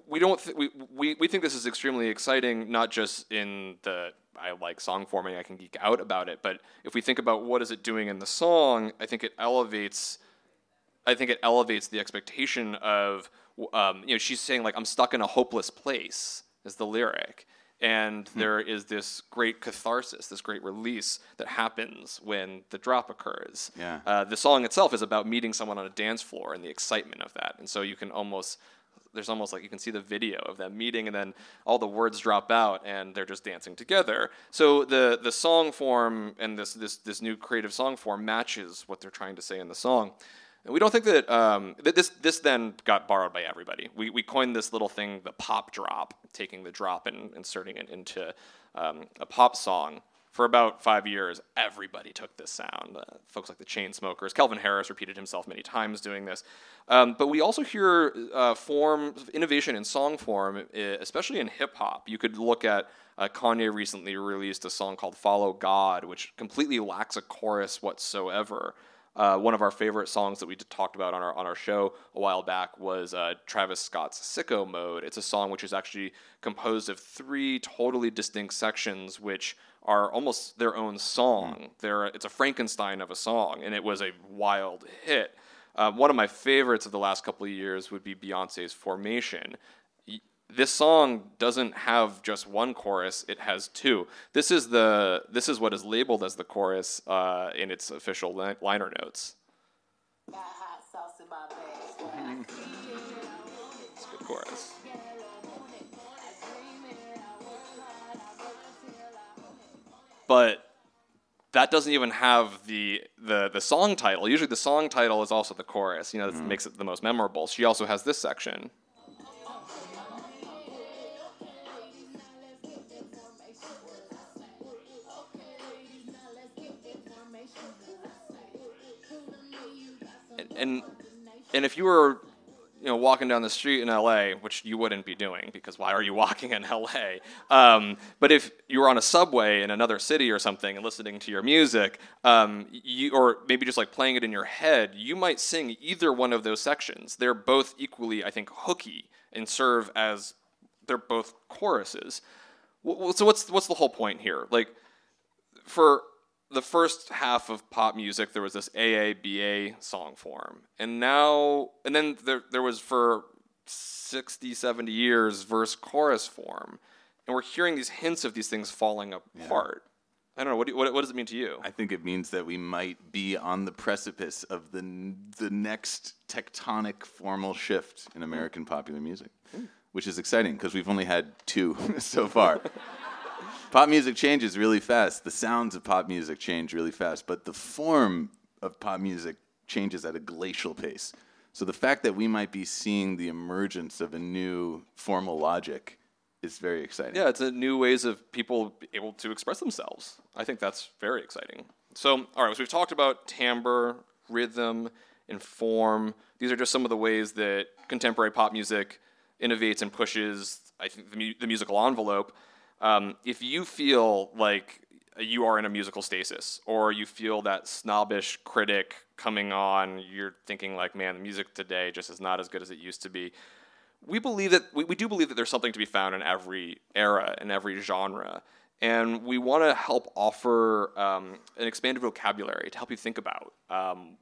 we don't th- we, we we think this is extremely exciting not just in the I like song forming I can geek out about it but if we think about what is it doing in the song I think it elevates I think it elevates the expectation of, um, you know, she's saying like, "I'm stuck in a hopeless place," is the lyric, and Hmm. there is this great catharsis, this great release that happens when the drop occurs. Yeah. Uh, the song itself is about meeting someone on a dance floor and the excitement of that, and so you can almost. There's almost like you can see the video of them meeting, and then all the words drop out, and they're just dancing together. So the the song form and this this this new creative song form matches what they're trying to say in the song. And we don't think that um, th- this this then got borrowed by everybody. We, we coined this little thing the pop drop, taking the drop and inserting it into um, a pop song. For about five years, everybody took this sound. Uh, folks like the Chainsmokers, Calvin Harris repeated himself many times doing this. Um, but we also hear uh, forms of innovation in song form, uh, especially in hip hop. You could look at uh, Kanye recently released a song called "Follow God," which completely lacks a chorus whatsoever. Uh, one of our favorite songs that we talked about on our on our show a while back was uh, Travis Scott's "Sicko Mode." It's a song which is actually composed of three totally distinct sections, which are almost their own song. They're, it's a Frankenstein of a song, and it was a wild hit. Uh, one of my favorites of the last couple of years would be Beyonce's "Formation." This song doesn't have just one chorus; it has two. This is the this is what is labeled as the chorus uh, in its official li- liner notes. Got hot sauce in my bag. It's a good chorus. But that doesn't even have the, the the song title. Usually, the song title is also the chorus. You know, that makes it the most memorable. She also has this section. And and, if you were you know walking down the street in LA, which you wouldn't be doing because why are you walking in LA? Um, but if you were on a subway in another city or something and listening to your music, um, you or maybe just like playing it in your head, you might sing either one of those sections. They're both equally, I think, hooky and serve as they're both choruses. So what's what's the whole point here? Like for the first half of pop music, there was this AABA song form. And now, and then there, there was for 60, 70 years verse chorus form. And we're hearing these hints of these things falling apart. I don't know. What, do you, what, what does it mean to you? I think it means that we might be on the precipice of the the next tectonic formal shift in American popular music, hmm. which is exciting because we've only had two so far. Pop music changes really fast. The sounds of pop music change really fast, but the form of pop music changes at a glacial pace. So the fact that we might be seeing the emergence of a new formal logic is very exciting. Yeah, it's a new ways of people able to express themselves. I think that's very exciting. So, all right, so we've talked about timbre, rhythm, and form. These are just some of the ways that contemporary pop music innovates and pushes, I think, the, mu- the musical envelope. Um, if you feel like you are in a musical stasis, or you feel that snobbish critic coming on, you're thinking like, man, the music today just is not as good as it used to be we believe that we, we do believe that there's something to be found in every era in every genre. And we want to help offer um, an expanded vocabulary to help you think about um,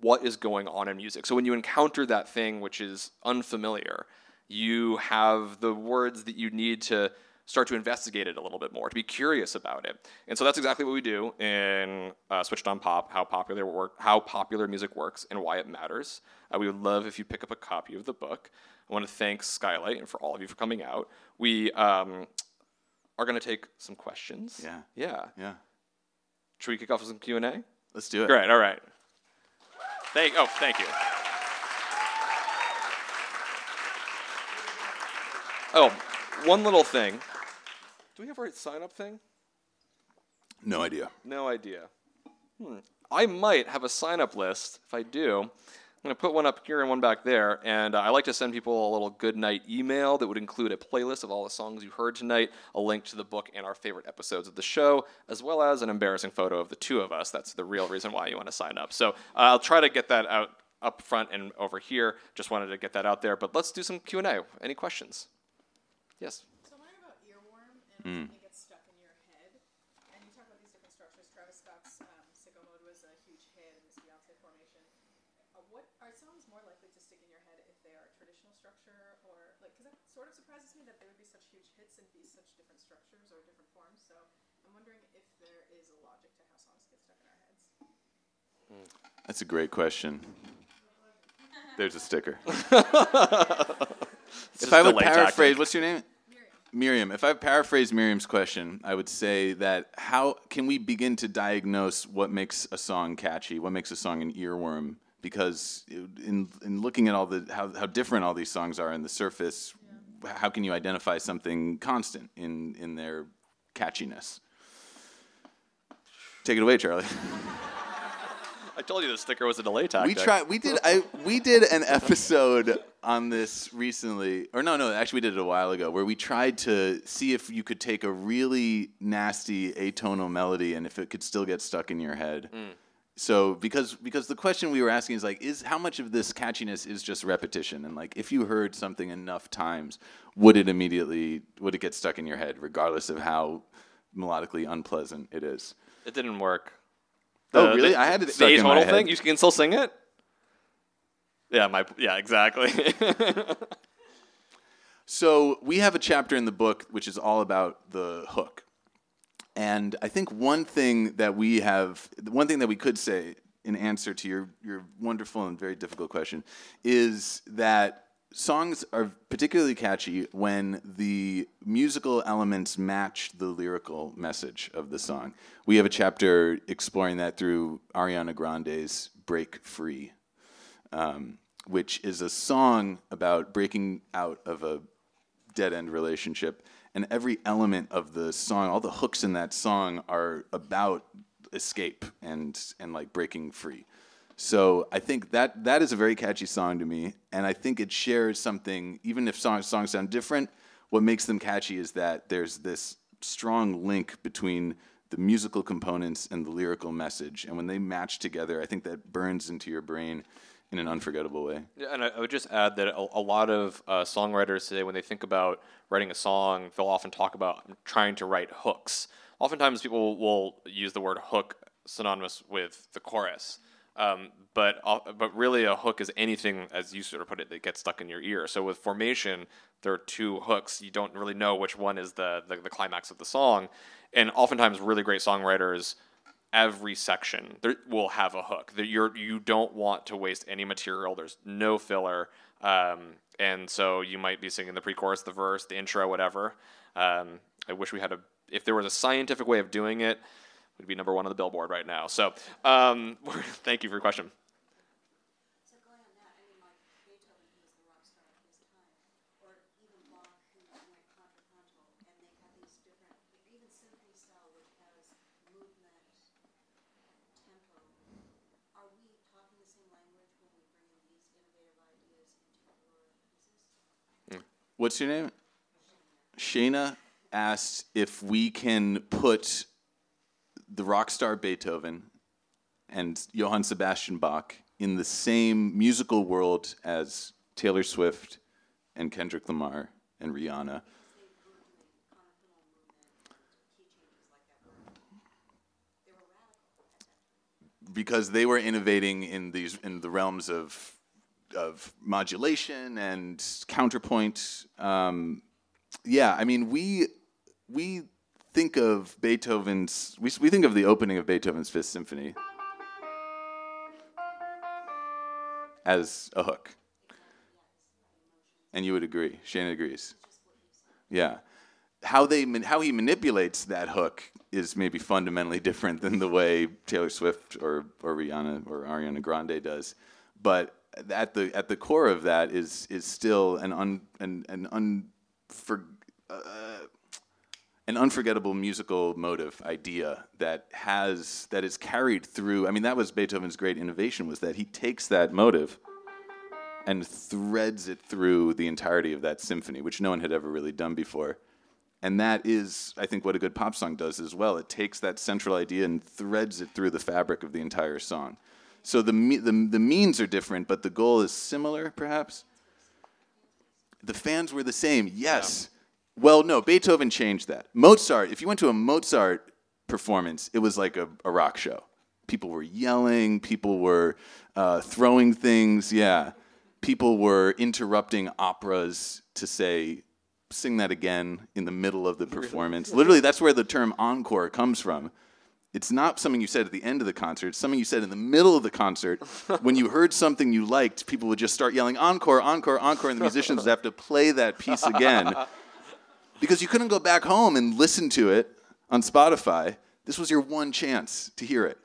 what is going on in music. So when you encounter that thing which is unfamiliar you have the words that you need to start to investigate it a little bit more to be curious about it and so that's exactly what we do in uh, switched on pop how popular work how popular music works and why it matters uh, we would love if you pick up a copy of the book I want to thank Skylight and for all of you for coming out. We um, are going to take some questions. Yeah. Yeah. Yeah. Should we kick off with some Q and A? Let's do it. Great. All right. Thank. Oh, thank you. Oh, one little thing. Do we have our sign up thing? No idea. No idea. Hmm. I might have a sign up list. If I do, I'm going to put one up here and one back there. And uh, I like to send people a little good night email that would include a playlist of all the songs you heard tonight, a link to the book and our favorite episodes of the show, as well as an embarrassing photo of the two of us. That's the real reason why you want to sign up. So uh, I'll try to get that out up front and over here. Just wanted to get that out there. But let's do some Q&A. Any questions? Yes. So mine are about earworm and it gets stuck in your head. And you talk about these different structures. Travis Scott's um, Sicko Mode was a huge hit, and this Beyonce formation. uh, what are songs more likely to stick in your head if they are traditional structure or like? Because that sort of surprises me that they would be such huge hits and be such different structures or different forms. So I'm wondering if there is a logic to how songs get stuck in our heads. That's a great question. There's a sticker. If I would delay paraphrase, tactic. what's your name? Miriam. If I paraphrase Miriam's question, I would say that how can we begin to diagnose what makes a song catchy, what makes a song an earworm? Because in in looking at all the how, how different all these songs are in the surface, how can you identify something constant in in their catchiness? Take it away, Charlie. I told you the sticker was a delay tactic. We tried. We did. I. We did an episode on this recently, or no, no. Actually, we did it a while ago, where we tried to see if you could take a really nasty atonal melody and if it could still get stuck in your head. Mm. So because because the question we were asking is like, is how much of this catchiness is just repetition, and like if you heard something enough times, would it immediately would it get stuck in your head, regardless of how melodically unpleasant it is? It didn't work. Oh, really? the- I had it the atonal thing. You can still sing it. Yeah, my yeah, exactly. So we have a chapter in the book which is all about the hook. And I think one thing that we have, one thing that we could say in answer to your, your wonderful and very difficult question is that songs are particularly catchy when the musical elements match the lyrical message of the song. We have a chapter exploring that through Ariana Grande's Break Free um, which is a song about breaking out of a dead end relationship. And every element of the song, all the hooks in that song are about escape and, and like breaking free. So I think that that is a very catchy song to me, and I think it shares something. Even if songs songs sound different, what makes them catchy is that there's this strong link between the musical components and the lyrical message, and when they match together, I think that burns into your brain in an unforgettable way. Yeah, and I, I would just add that a, a lot of uh, songwriters today, when they think about writing a song, they'll often talk about trying to write hooks. Oftentimes, people will use the word hook synonymous with the chorus, um, but but really, a hook is anything, as you sort of put it, that gets stuck in your ear. So with formation, there are two hooks. You don't really know which one is the the, the climax of the song, and oftentimes, really great songwriters every section there will have a hook. That you're you don't want to waste any material. There's no filler, um, and so you might be singing the pre-chorus, the verse, the intro, whatever. Um, I wish we had a. If there was a scientific way of doing it, we'd be number one on the Billboard right now. So, um, thank you for your question. So going on that, I mean, like Beethoven, who was the rock star of his time, or even Bach, who went contrapuntal, and they have these different, even symphony style, which has movement, tempo. Are we talking the same language when we bring in these innovative ideas into your pieces? What's your name? Shayna asked if we can put the rock star Beethoven and Johann Sebastian Bach in the same musical world as Taylor Swift and Kendrick Lamar and Rihanna. Because they were innovating in these in the realms of of modulation and counterpoint. Um, yeah, I mean, we we think of Beethoven's we we think of the opening of Beethoven's Fifth Symphony as a hook, and you would agree. Shane agrees. Yeah, how they how he manipulates that hook is maybe fundamentally different than the way Taylor Swift or or Rihanna or Ariana Grande does, but at the at the core of that is is still an un an an unfor, uh, an unforgettable musical motive idea that has that is carried through. I mean, that was Beethoven's great innovation was that he takes that motive and threads it through the entirety of that symphony, which no one had ever really done before. And that is, I think, what a good pop song does as well. It takes that central idea and threads it through the fabric of the entire song. So the, the, the means are different, but the goal is similar, perhaps. The fans were the same, yes. Well, no, Beethoven changed that. Mozart, if you went to a Mozart performance, it was like a, a rock show. People were yelling. People were uh, throwing things. Yeah, people were interrupting operas to say, "Sing that again" in the middle of the performance. Literally, that's where the term encore comes from. It's not something you said at the end of the concert. It's something you said in the middle of the concert. when you heard something you liked, people would just start yelling encore, encore, encore, and the musicians would have to play that piece again because you couldn't go back home and listen to it on Spotify. This was your one chance to hear it.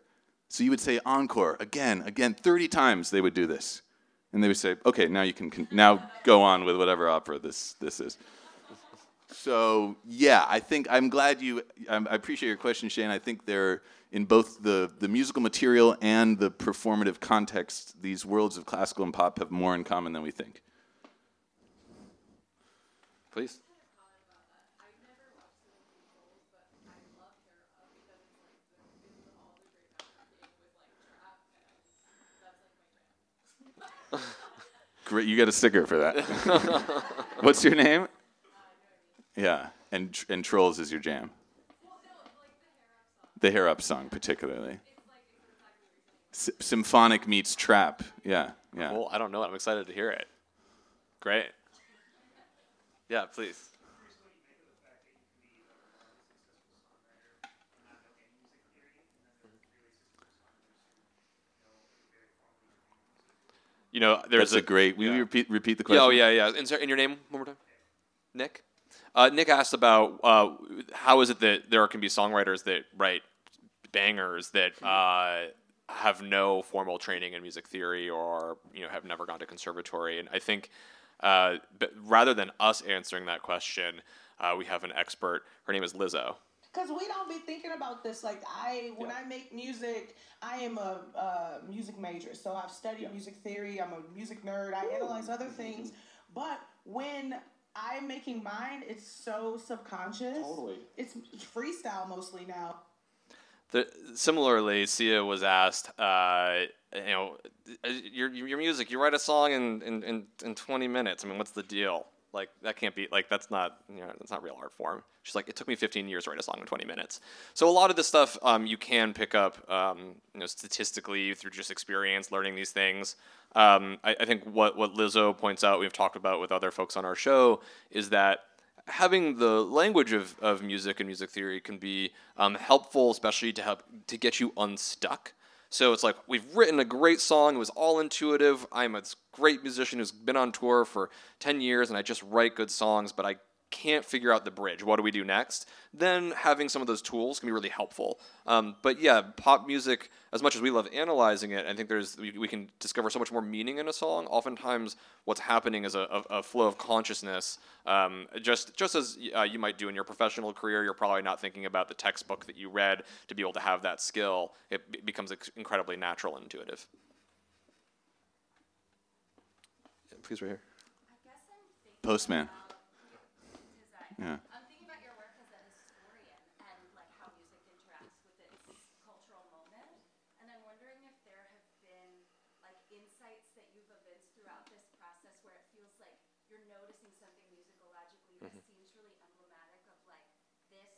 So you would say encore again, again, 30 times they would do this. And they would say, okay, now you can now go on with whatever opera this, this is. So yeah, I think I'm glad you. I'm, I appreciate your question, Shane. I think they're in both the the musical material and the performative context. These worlds of classical and pop have more in common than we think. Please. Great, you get a sticker for that. What's your name? Yeah, and and Trolls is your jam. The hair up song, particularly. S- symphonic meets trap. Yeah, yeah. Well, I don't know. I'm excited to hear it. Great. Yeah, please. You know, there's That's a great. We yeah. repeat repeat the question? oh yeah, yeah. And, and your name one more time? Nick. Uh, Nick asked about uh, how is it that there can be songwriters that write bangers that uh, have no formal training in music theory or you know have never gone to conservatory. And I think uh, rather than us answering that question, uh, we have an expert. Her name is Lizzo. Cause we don't be thinking about this. Like I, when I make music, I am a uh, music major, so I've studied music theory. I'm a music nerd. I analyze other things, but when I'm making mine, it's so subconscious. Totally. It's freestyle mostly now. The, similarly, Sia was asked, uh, you know, uh, your your music. You write a song in, in, in, in 20 minutes. I mean, what's the deal? Like that can't be like that's not you know that's not real art form. She's like, it took me 15 years to write a song in 20 minutes. So a lot of this stuff um, you can pick up, um, you know, statistically through just experience, learning these things. Um, I, I think what what Lizzo points out, we've talked about with other folks on our show, is that having the language of, of music and music theory can be um, helpful, especially to help to get you unstuck. So it's like we've written a great song. It was all intuitive. I'm a great musician who's been on tour for ten years, and I just write good songs, but I can't figure out the bridge. What do we do next? Then having some of those tools can be really helpful. Um, but yeah, pop music, as much as we love analyzing it, I think there's we, we can discover so much more meaning in a song. Oftentimes, what's happening is a, a, a flow of consciousness. Um, just just as uh, you might do in your professional career, you're probably not thinking about the textbook that you read to be able to have that skill. It be- becomes ex- incredibly natural and intuitive. Yeah, Please, right here. Postman. Yeah. I'm thinking about your work as a historian and like how music interacts with its cultural moment, and I'm wondering if there have been like insights that you've evinced throughout this process where it feels like you're noticing something musicologically that seems really emblematic of like this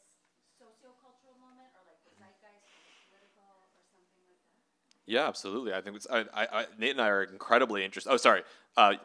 sociocultural moment or like the zeitgeist or the political or something like that. Yeah, absolutely. I think it's, I, I, I, Nate and I are incredibly interested. Oh, sorry. Uh,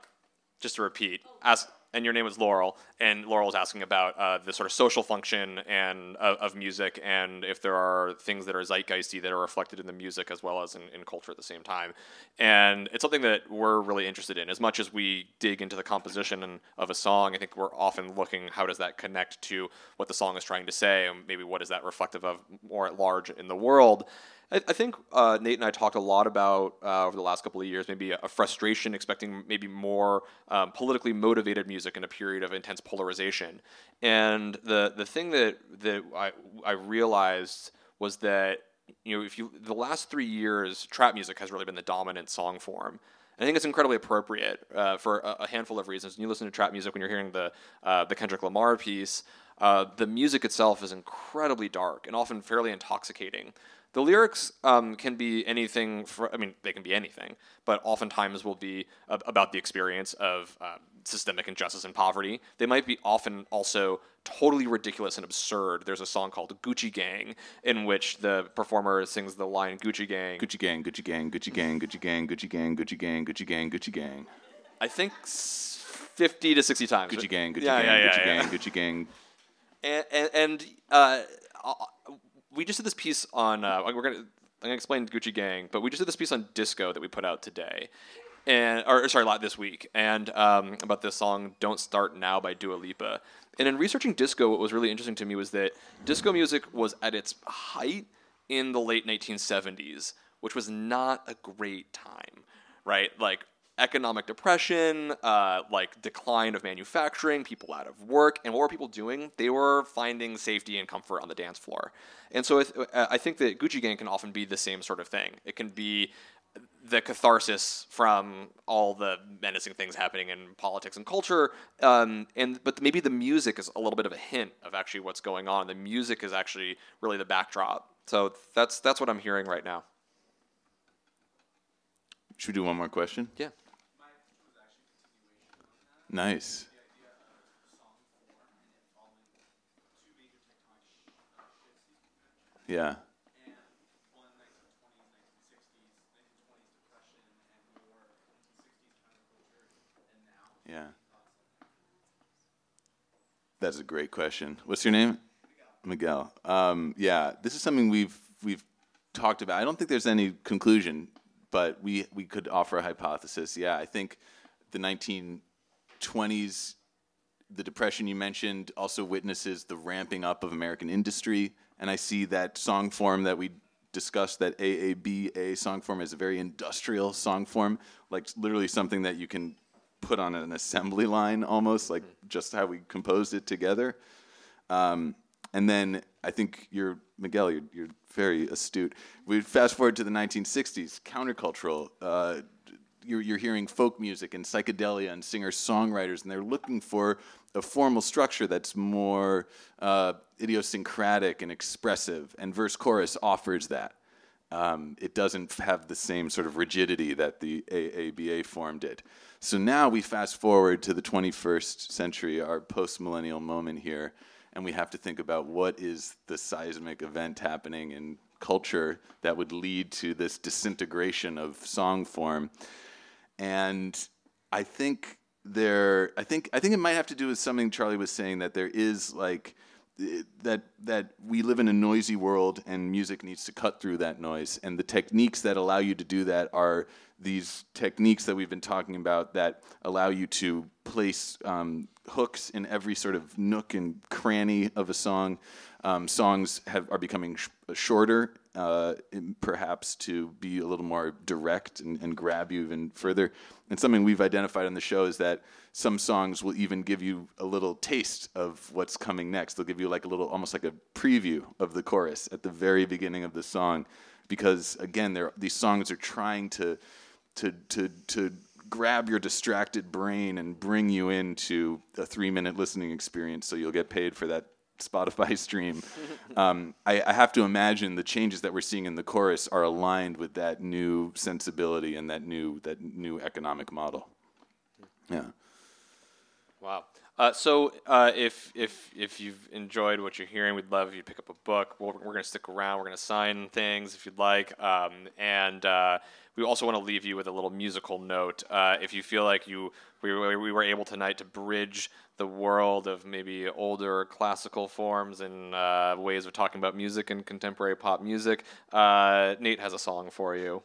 just to repeat, ask. And your name was Laurel, and Laurel was asking about uh, the sort of social function and of, of music, and if there are things that are zeitgeisty that are reflected in the music as well as in, in culture at the same time. And it's something that we're really interested in. As much as we dig into the composition of a song, I think we're often looking how does that connect to what the song is trying to say, and maybe what is that reflective of more at large in the world. I, I think uh, Nate and I talked a lot about uh, over the last couple of years, maybe a, a frustration, expecting maybe more um, politically motivated music in a period of intense polarization. And the the thing that that I, I realized was that you know if you the last three years, trap music has really been the dominant song form. I think it's incredibly appropriate uh, for a, a handful of reasons. When you listen to trap music, when you're hearing the uh, the Kendrick Lamar piece, uh, the music itself is incredibly dark and often fairly intoxicating. The lyrics um, can be anything. For, I mean, they can be anything, but oftentimes will be ab- about the experience of um, systemic injustice and poverty. They might be often also totally ridiculous and absurd. There's a song called Gucci Gang in which the performer sings the line Gucci Gang. Gucci Gang, Gucci Gang, Gucci Gang, Gucci Gang, Gucci Gang, Gucci Gang, Gucci Gang, Gucci Gang. I think 50 to 60 times. Gucci Gang, Gucci Gang, Gucci Gang, Gucci Gang. And, and uh, we just did this piece on. Uh, we're gonna I'm gonna explain Gucci Gang, but we just did this piece on disco that we put out today, and or sorry, lot this week, and um, about this song "Don't Start Now" by Dua Lipa. And in researching disco, what was really interesting to me was that disco music was at its height in the late 1970s, which was not a great time, right? Like economic depression, uh, like decline of manufacturing, people out of work, and what were people doing? They were finding safety and comfort on the dance floor. And so I, uh, I think that Gucci Gang can often be the same sort of thing. It can be the catharsis from all the menacing things happening in politics and culture, um, and but maybe the music is a little bit of a hint of actually what's going on. The music is actually really the backdrop. So that's that's what I'm hearing right now. Should we do one more question? Yeah. Nice. Yeah. Yeah. That's a great question. What's your name? Miguel. Um, yeah, this is something we've we've talked about. I don't think there's any conclusion, but we we could offer a hypothesis. Yeah, I think the 1920s, the depression you mentioned, also witnesses the ramping up of American industry, and I see that song form that we discussed, that AABA song form, is a very industrial song form, like literally something that you can put on an assembly line almost, like just how we composed it together. Um, and then I think you're Miguel. You're, you're very astute. We fast forward to the 1960s, countercultural. Uh, you're, you're hearing folk music and psychedelia and singer songwriters, and they're looking for a formal structure that's more uh, idiosyncratic and expressive. And verse chorus offers that. Um, it doesn't have the same sort of rigidity that the AABA form did. So now we fast forward to the 21st century, our post millennial moment here, and we have to think about what is the seismic event happening in culture that would lead to this disintegration of song form. And I think there, I think, I think it might have to do with something Charlie was saying that there is like that that we live in a noisy world and music needs to cut through that noise. And the techniques that allow you to do that are these techniques that we've been talking about that allow you to place um, hooks in every sort of nook and cranny of a song um, songs have, are becoming sh- shorter uh, perhaps to be a little more direct and, and grab you even further and something we've identified on the show is that some songs will even give you a little taste of what's coming next. They'll give you like a little, almost like a preview of the chorus at the very beginning of the song, because again, these songs are trying to, to, to, to grab your distracted brain and bring you into a three-minute listening experience, so you'll get paid for that Spotify stream. um, I, I have to imagine the changes that we're seeing in the chorus are aligned with that new sensibility and that new that new economic model. Yeah. Wow. Uh, so uh, if if if you've enjoyed what you're hearing, we'd love if you pick up a book. We're, we're going to stick around. We're going to sign things if you'd like, um, and uh, we also want to leave you with a little musical note. Uh, if you feel like you we were, we were able tonight to bridge the world of maybe older classical forms and uh, ways of talking about music and contemporary pop music, uh, Nate has a song for you.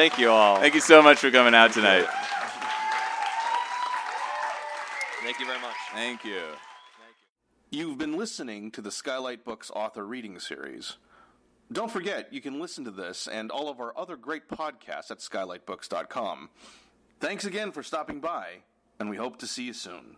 Thank you all. Thank you so much for coming out tonight. Thank you very much. Thank you. Thank you. You've been listening to the Skylight Books author reading series. Don't forget, you can listen to this and all of our other great podcasts at skylightbooks.com. Thanks again for stopping by, and we hope to see you soon.